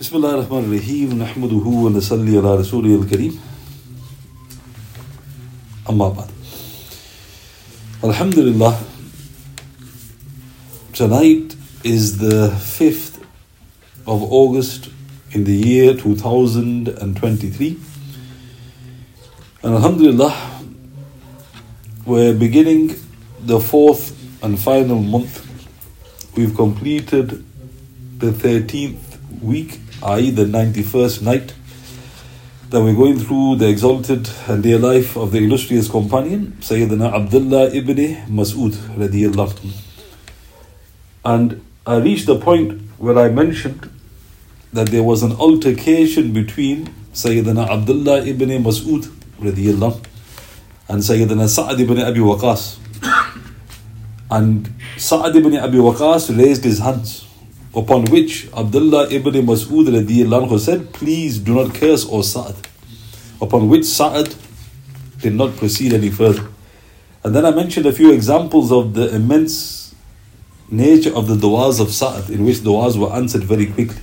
بسم الله الرحمن الرحيم نحمده ونصلي على رسوله الكريم أما بعد Alhamdulillah tonight is the 5th of August in the year 2023 and Alhamdulillah we're beginning the fourth and final month we've completed the 13th week i.e., the 91st night, that we're going through the exalted and dear life of the illustrious companion, Sayyidina Abdullah ibn Mas'ud. radiallahu And I reached the point where I mentioned that there was an altercation between Sayyidina Abdullah ibn Mas'ud radiallahu and Sayyidina Sa'ad ibn Abi Waqas. And Sa'ad ibn Abi Waqas raised his hands Upon which Abdullah ibn Mas'ud radiallahu said, Please do not curse O Sa'ad. Upon which Sa'ad did not proceed any further. And then I mentioned a few examples of the immense nature of the du'as of Sa'ad, in which du'as were answered very quickly.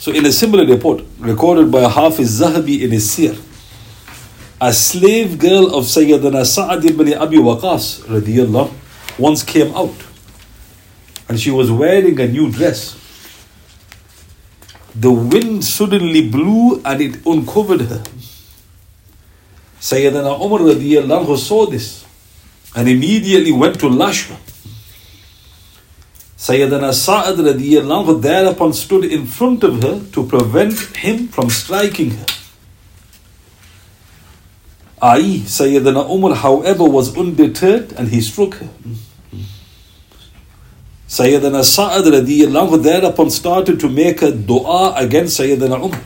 So, in a similar report recorded by a Hafiz Zahabi in his Siyar, a slave girl of Sayyidina Sa'ad ibn Abi Waqas radiallahu once came out and she was wearing a new dress. The wind suddenly blew and it uncovered her. Sayyidina Umar radiallahu saw this and immediately went to lash her. Sayyidina Sa'ad radiallahu thereupon stood in front of her to prevent him from striking her. I, Sayyidina Umar, however, was undeterred and he struck her. Sayyidina Sa'ad radiallahu thereupon started to make a dua against Sayyidina Umar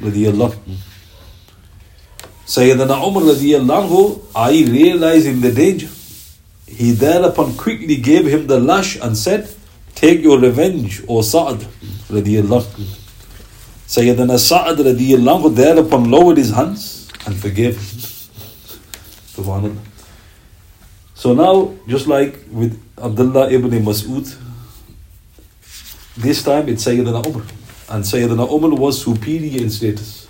radiallahu. Sayyidina Umar radiallahu, I realizing the danger. He thereupon quickly gave him the lash and said, Take your revenge, O Sa'ad radiallahu. Sayyidina Sa'ad radiallahu thereupon lowered his hands and forgave him. Subhanallah. So now, just like with Abdullah ibn Mas'ud, this time it's Sayyidina Umar. And Sayyidina Umar was superior in status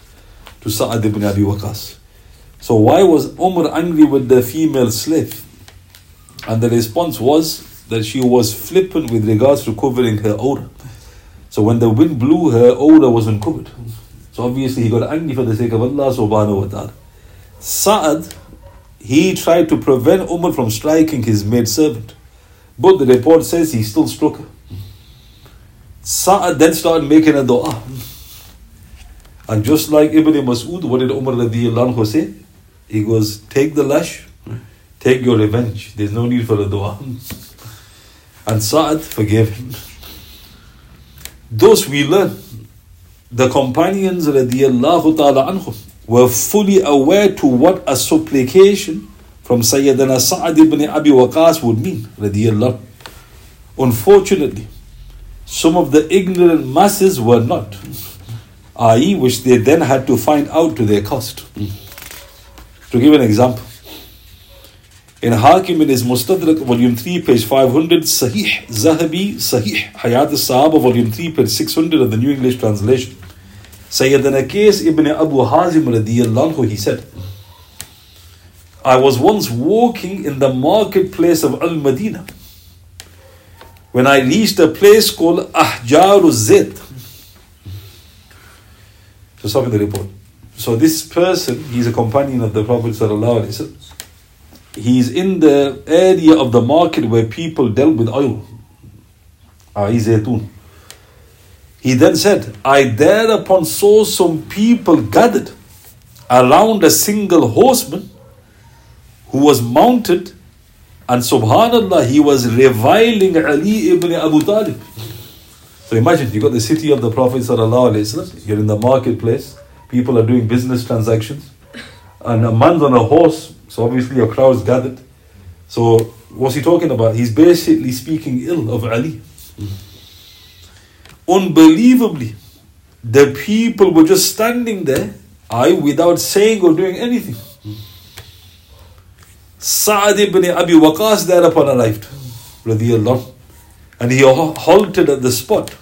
to Sa'ad ibn Abi Waqas. So why was Umar angry with the female slave? And the response was that she was flippant with regards to covering her aura. So when the wind blew, her aura was uncovered. So obviously he got angry for the sake of Allah subhanahu wa ta'ala. Sa'ad he tried to prevent Umar from striking his maid servant. But the report says he still struck her. Sa'ad then started making a dua. And just like Ibn Mas'ud, what did Umar radiallahu say? He goes, Take the lash, take your revenge. There's no need for a dua. And Sa'ad forgave him. Thus we learn the companions radiallahu ta'ala anhum were fully aware to what a supplication from Sayyidina Sa'ad ibn Abi Waqas would mean. Radiallahu. Unfortunately, some of the ignorant masses were not, i.e., which they then had to find out to their cost. To give an example, in Hakim in his Mustadrak, volume 3, page 500, Sahih Zahabi, Sahih Hayat al-Sahaba, volume 3, page 600 of the New English Translation. Sayyidina Qais ibn Abu Hazim radiallahu, he said, I was once walking in the marketplace of Al Madinah when I reached a place called Ahjaaruz Zayt. So, stop the report. So, this person, he's a companion of the Prophet. He's in the area of the market where people dealt with oil. Ah, zaytun. He then said, I thereupon saw some people gathered around a single horseman who was mounted, and subhanAllah, he was reviling Ali ibn Abu Talib. So imagine you got the city of the Prophet, you're in the marketplace, people are doing business transactions, and a man's on a horse, so obviously a crowd's gathered. So what's he talking about? He's basically speaking ill of Ali. Unbelievably, the people were just standing there, I without saying or doing anything. Sa'ad ibn Abi Waqas thereupon arrived, radiallahu, and he halted at the spot.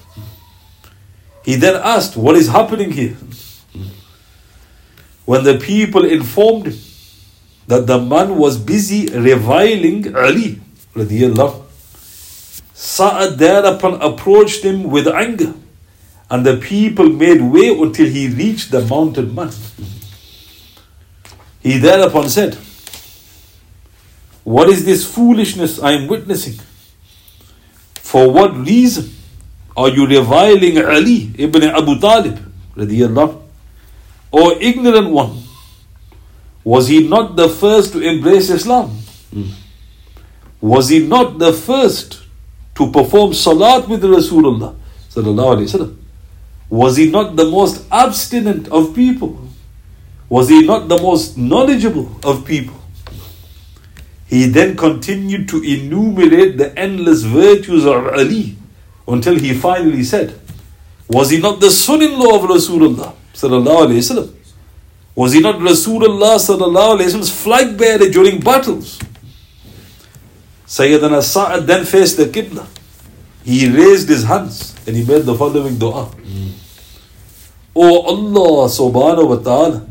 He then asked, What is happening here? When the people informed him that the man was busy reviling Ali, radiallahu, Sa'ad thereupon approached him with anger, and the people made way until he reached the mounted man. He thereupon said, What is this foolishness I am witnessing? For what reason are you reviling Ali ibn Abu Talib? Radiallahu? O ignorant one, was he not the first to embrace Islam? Hmm. Was he not the first to perform salat with Rasulullah? Was he not the most abstinent of people? Was he not the most knowledgeable of people? He then continued to enumerate the endless virtues of Ali until he finally said, Was he not the son in law of Rasulullah? Was he not Rasulullah's flag bearer during battles? Sayyidina Sa'ad then faced the Qibla. He raised his hands and he made the following dua. Mm. Oh Allah subhanahu wa ta'ala,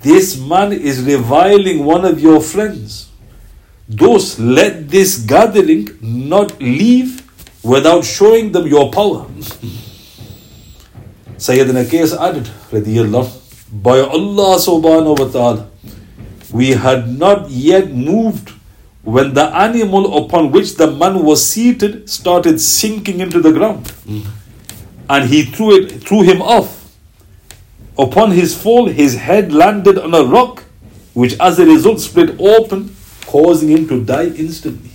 this man is reviling one of your friends. Thus, let this gathering not leave without showing them your power. Sayyidina Qais added, by Allah subhanahu wa ta'ala, we had not yet moved when the animal upon which the man was seated started sinking into the ground. Mm. And he threw it threw him off. Upon his fall, his head landed on a rock, which as a result split open, causing him to die instantly.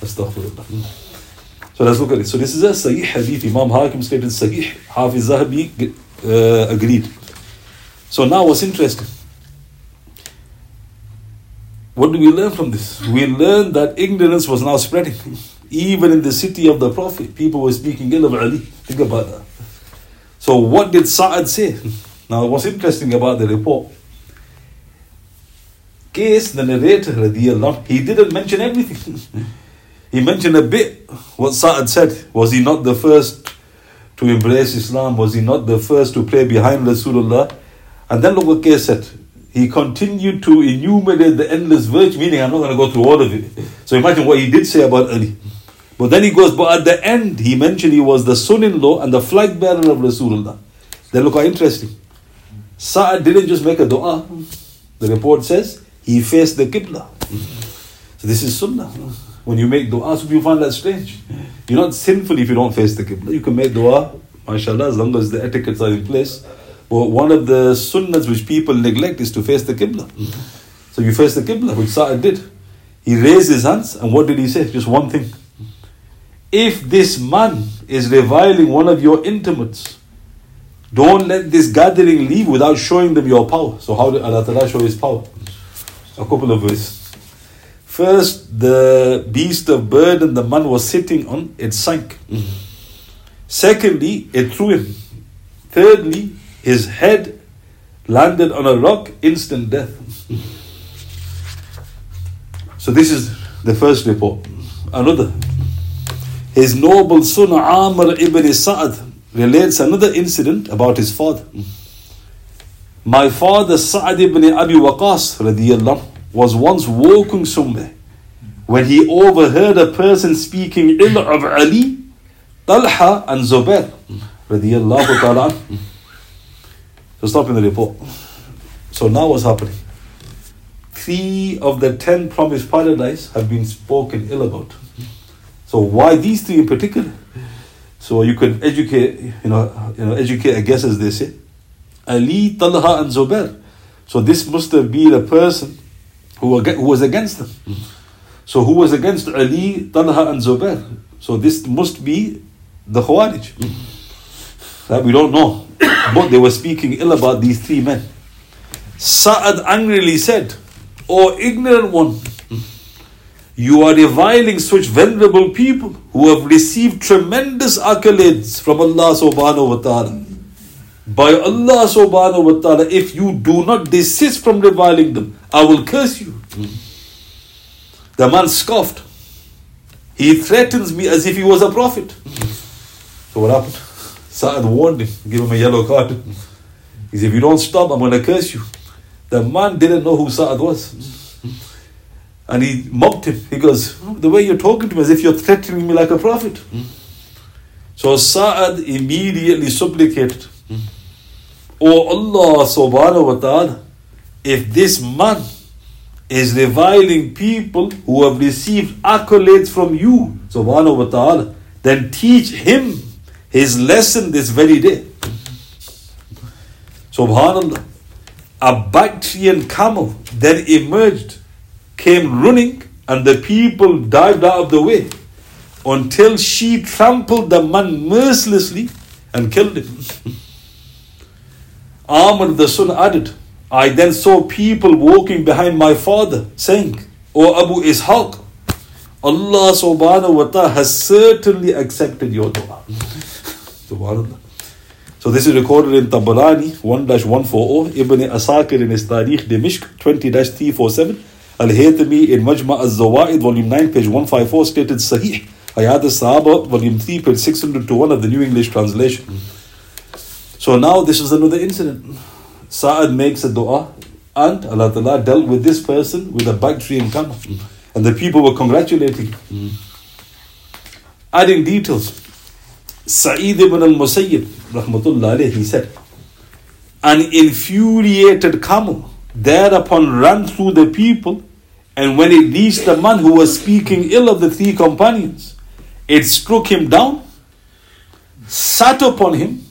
Astaghfirullah. So let's look at it. So this is a Sahih Hadith. Imam Hakim stated Sahih. Hafiz Zahabi uh, agreed. So now what's interesting? What do we learn from this? We learn that ignorance was now spreading. Even in the city of the Prophet, people were speaking ill of Ali. Think about that. So what did Sa'ad say? Now what's interesting about the report? Qais, the narrator, he didn't mention everything. he mentioned a bit what Sa'ad said. Was he not the first to embrace Islam? Was he not the first to pray behind Rasulullah? And then look what Qais said. He continued to enumerate the endless virtue, meaning I'm not going to go through all of it. So imagine what he did say about Ali. But then he goes, but at the end, he mentioned he was the son in law and the flag bearer of Rasulullah. Then look how interesting. Sa'ad didn't just make a dua. The report says he faced the Qibla. So this is sunnah. When you make dua, some people find that strange. You're not sinful if you don't face the Qibla. You can make dua, mashallah, as long as the etiquettes are in place. But one of the sunnahs which people neglect is to face the Qibla. So you face the Qibla, which Sa'ad did. He raised his hands, and what did he say? Just one thing. If this man is reviling one of your intimates, don't let this gathering leave without showing them your power. So, how did Allah Ta'ala show His power? A couple of verses. First, the beast of burden the man was sitting on, it sank. Secondly, it threw him. Thirdly, his head landed on a rock, instant death. so, this is the first report. Another. His noble son Amr ibn Sa'ad relates another incident about his father. My father Sa'ad ibn Abi Waqas radiallahu, was once walking somewhere when he overheard a person speaking ill of Ali, Talha and Zubair radiallahu ta'ala. So stop in the report. So now what's happening? Three of the ten promised paradise have been spoken ill about. So why these three in particular? So you could educate, you know, you know, educate a guess as they say. Ali, Talha, and Zubair. So this must have been a person who, who was against them. So who was against Ali, Talha, and Zubair? So this must be the Khawarij. That we don't know. But they were speaking ill about these three men. Sa'ad angrily said, O ignorant one, you are reviling such venerable people who have received tremendous accolades from Allah subhanahu wa ta'ala. By Allah subhanahu wa ta'ala, if you do not desist from reviling them, I will curse you. The man scoffed. He threatens me as if he was a prophet. So what happened? Sa'ad warned him, give him a yellow card. He said, if you don't stop, I'm going to curse you. The man didn't know who Sa'ad was. And he mocked him. He goes, the way you're talking to me as if you're threatening me like a prophet. So Sa'ad immediately supplicated, Oh Allah subhanahu wa ta'ala, if this man is reviling people who have received accolades from you, subhanahu wa ta'ala, then teach him his lesson this very day. Subhanallah. A Bactrian camel then emerged, came running, and the people dived out of the way until she trampled the man mercilessly and killed him. Amr the son added, I then saw people walking behind my father, saying, O Abu Ishaq, Allah subhanahu wa ta'ala has certainly accepted your dua. Subhanallah. So this is recorded in Tabarani 1-140, Ibn Asakir in his Tarikh Dimishq 20-347, Al-Haythami in Majma' al-Zawaid volume 9 page 154 stated Sahih, Hayat al-Sahaba volume 3 page 601 of the New English translation. So now this is another incident. Sa'ad makes a dua and Allah Ta'ala dealt with this person with a Bactrian camel. And the people were congratulating. Adding details. Sa'id ibn al-Musayyib, rahmatullah alayhi, he said, an infuriated camel thereupon ran through the people, and when it reached the man who was speaking ill of the three companions, it struck him down, sat upon him,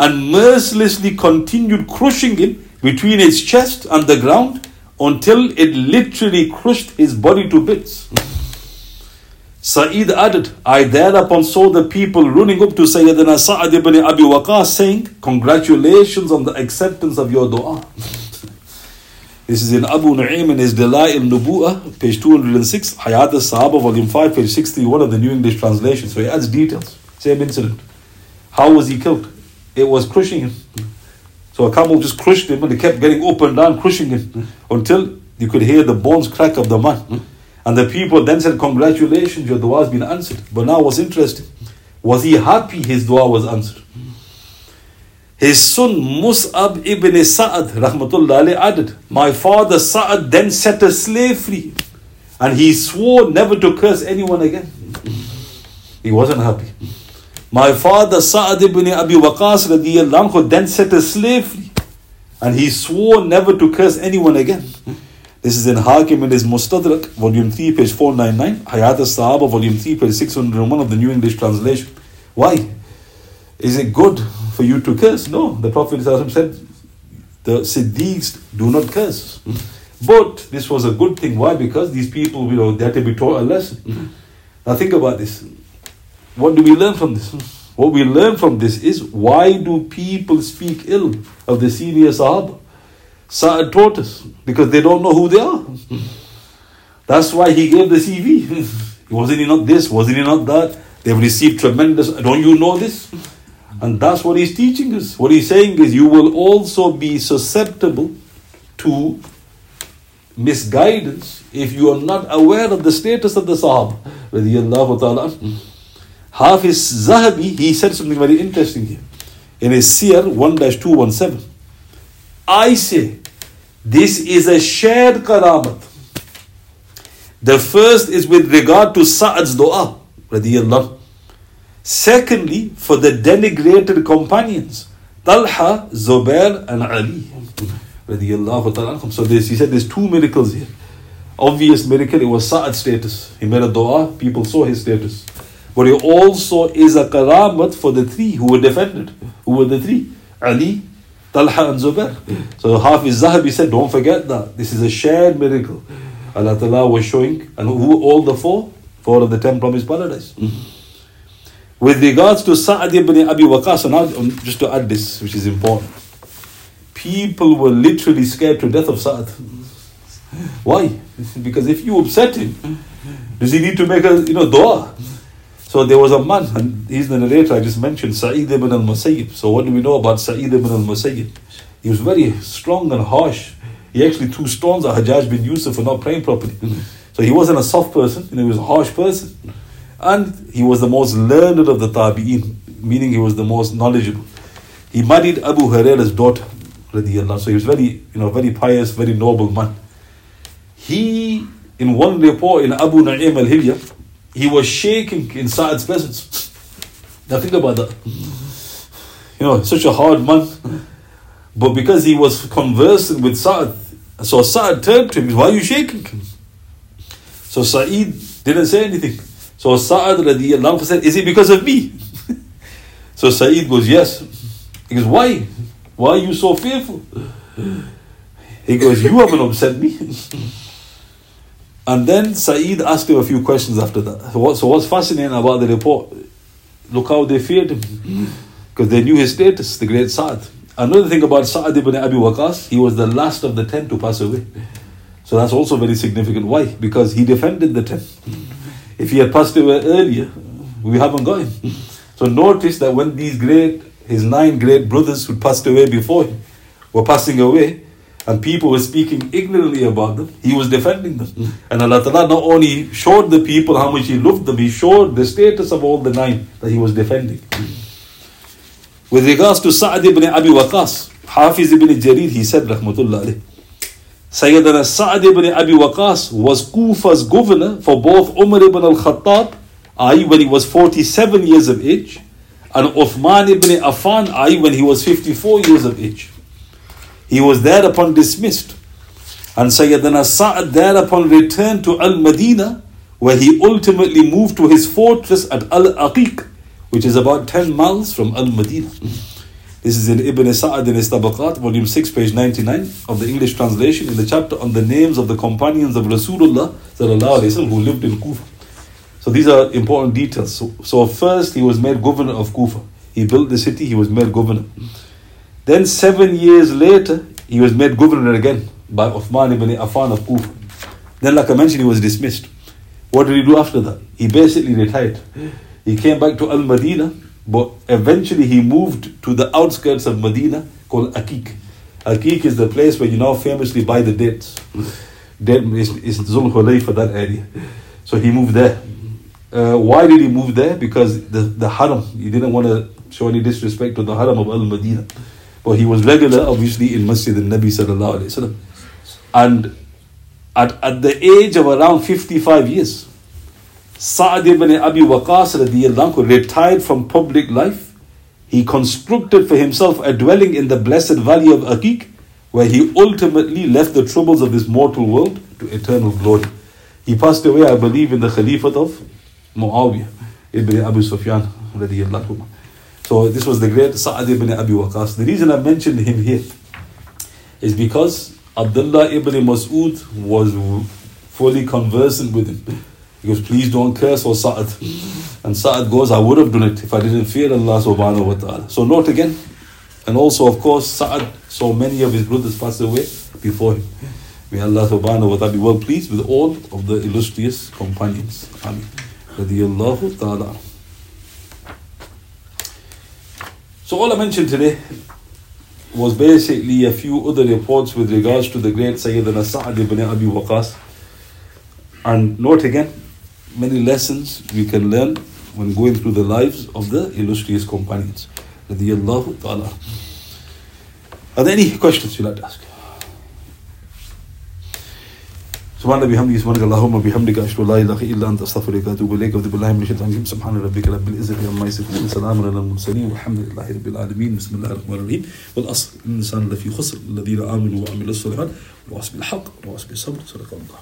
and mercilessly continued crushing him between its chest and the ground until it literally crushed his body to bits. Sa'id added, I thereupon saw the people running up to Sayyidina Sa'ad ibn Abi Waqas saying, Congratulations on the acceptance of your dua. this is in Abu Nu'aym in his Dala'il Nubu'ah, page 206, Hayat al-Sahaba, volume 5, page 61 of the New English translation. So he adds details. Same incident. How was he killed? It was crushing him. So a camel just crushed him and he kept getting up and down, crushing him until you could hear the bones crack of the man. And the people then said, Congratulations, your dua has been answered. But now what's interesting? Was he happy his dua was answered? His son Mus'ab ibn Sa'ad rahmatullah added, My father Sa'ad then set a slave free and he swore never to curse anyone again. He wasn't happy. My father Sa'ad ibn Abi Waqas anhu then set a slave free and he swore never to curse anyone again. This is in Hakim in his Mustadrak, volume 3, page 499, Hayat al-Sahaba, volume 3, page 601 of the New English translation. Why? Is it good for you to curse? No. The Prophet said, the Siddiqs do not curse. But this was a good thing. Why? Because these people, you know, they had to be taught a lesson. Now think about this. What do we learn from this? What we learn from this is why do people speak ill of the senior Sahaba? Taught us because they don't know who they are. That's why he gave the CV. Wasn't he not this? Wasn't he not that? They've received tremendous. Don't you know this? And that's what he's teaching us. What he's saying is you will also be susceptible to misguidance if you are not aware of the status of the Sahaba. Hafiz Zahabi, he said something very interesting here. In his Siyar 1 217. I say, this is a shared karamat. The first is with regard to Sa'ad's dua. Secondly, for the denigrated companions, Talha, Zubair, and Ali. So this, he said there's two miracles here. Obvious miracle, it was Sa'ad's status. He made a dua, people saw his status. But it also is a karamat for the three who were defended. Who were the three? Ali, Talha and Zubair. So Hafiz Zahabi said, don't forget that. This is a shared miracle. Allah Ta'ala was showing, and who all the four? Four of the ten promised paradise. Mm-hmm. With regards to Sa'ad ibn Abi Waqas, and now um, just to add this, which is important. People were literally scared to death of Sa'ad. Why? Because if you upset him, does he need to make a you know dua? So there was a man, and he's the narrator I just mentioned, Sa'id ibn al Musayyib. So what do we know about Sa'id ibn al Musayyib? He was very strong and harsh. He actually threw stones at Hajjaj bin Yusuf for not praying properly. So he wasn't a soft person, you know, he was a harsh person. And he was the most learned of the Tabi'een. meaning he was the most knowledgeable. He married Abu Huraira's daughter, radiallahu. So he was very, you know, very pious, very noble man. He, in one report in Abu Na'im al-Hilya, he was shaking in Sa'ad's presence. Now think about that. You know, such a hard man. But because he was conversing with Sa'ad, so Sa'ad turned to him, why are you shaking? So Sa'id didn't say anything. So Sa'ad radiallahu said, is it because of me? so Sa'id goes, yes. He goes, why? Why are you so fearful? He goes, you haven't upset me. and then Sa'id asked him a few questions after that. So, what, so what's fascinating about the report? Look how they feared him. Because they knew his status, the great Sa'ad. Another thing about Sa'ad ibn Abi Waqas, he was the last of the ten to pass away. So that's also very significant. Why? Because he defended the ten. If he had passed away earlier, we haven't got him. So notice that when these great, his nine great brothers who passed away before him were passing away, and people were speaking ignorantly about them, he was defending them. And Allah Ta'ala not only showed the people how much he loved them, he showed the status of all the nine that he was defending. With regards to Sa'ad ibn Abi Waqas, Hafiz ibn Jarir, he said, Rahmatullah Sayyidina Sa'ad ibn Abi Waqas was Kufa's governor for both Umar ibn al-Khattab, i.e. when he was 47 years of age, and Uthman ibn Affan, i.e. when he was 54 years of age. He was thereupon dismissed. And Sayyidina Sa'ad thereupon returned to Al-Madinah, where he ultimately moved to his fortress at Al-Aqiq, which is about 10 miles from Al Madinah. This is in Ibn Sa'ad in his Tabaqat, volume 6, page 99 of the English translation, in the chapter on the names of the companions of Rasulullah who lived in Kufa. So these are important details. So, so first, he was made governor of Kufa. He built the city, he was made governor. Then, seven years later, he was made governor again by Uthman ibn Affan of Kufa. Then, like I mentioned, he was dismissed. What did he do after that? He basically retired. He came back to Al Madinah, but eventually he moved to the outskirts of Medina called Aqiq. Aqiq is the place where you now famously buy the dates. Date is, is Zul for that area. So he moved there. Uh, why did he move there? Because the, the haram, he didn't want to show any disrespect to the haram of Al Madinah. But he was regular, obviously, in Masjid al Nabi sallallahu wasallam. And at, at the age of around 55 years, Sa'ad ibn Abi Waqas radiallahu retired from public life. He constructed for himself a dwelling in the blessed valley of Aqiq, where he ultimately left the troubles of this mortal world to eternal glory. He passed away, I believe, in the Khalifat of Muawiyah ibn Abu Sufyan radiallahu So this was the great Sa'ad ibn Abi Waqas. The reason I mentioned him here is because Abdullah ibn Mas'ud was fully conversant with him. He goes, please don't curse or Sa'ad. And Sa'ad goes, I would have done it if I didn't fear Allah subhanahu wa ta'ala. So note again, and also of course Sa'ad saw many of his brothers pass away before him. May Allah subhanahu wa ta'ala be well pleased with all of the illustrious companions. Ameen. Radiyallahu ta'ala. So all I mentioned today was basically a few other reports with regards to the great Sayyidina Sa'ad ibn Abi Waqas. And note again, many lessons we can learn when going through the lives of the illustrious companions. Ta'ala. Are there any questions you'd like to ask? سبحان الله بحمده سبحانك اللهم بحمدك أشهد أن لا إله إلا أنت أستغفرك وأتوب إليك. واعوذ بالله من الشيطان الرجيم. سبحان ربك رب العزة عما يصفون وسلام على المرسلين والحمد لله رب العالمين. بسم الله الرحمن الرحيم. والأصل الإنسان لفي خسر الذين آمنوا وعملوا الصالحات وواصل بالحق وواصل بالصبر صدق الله.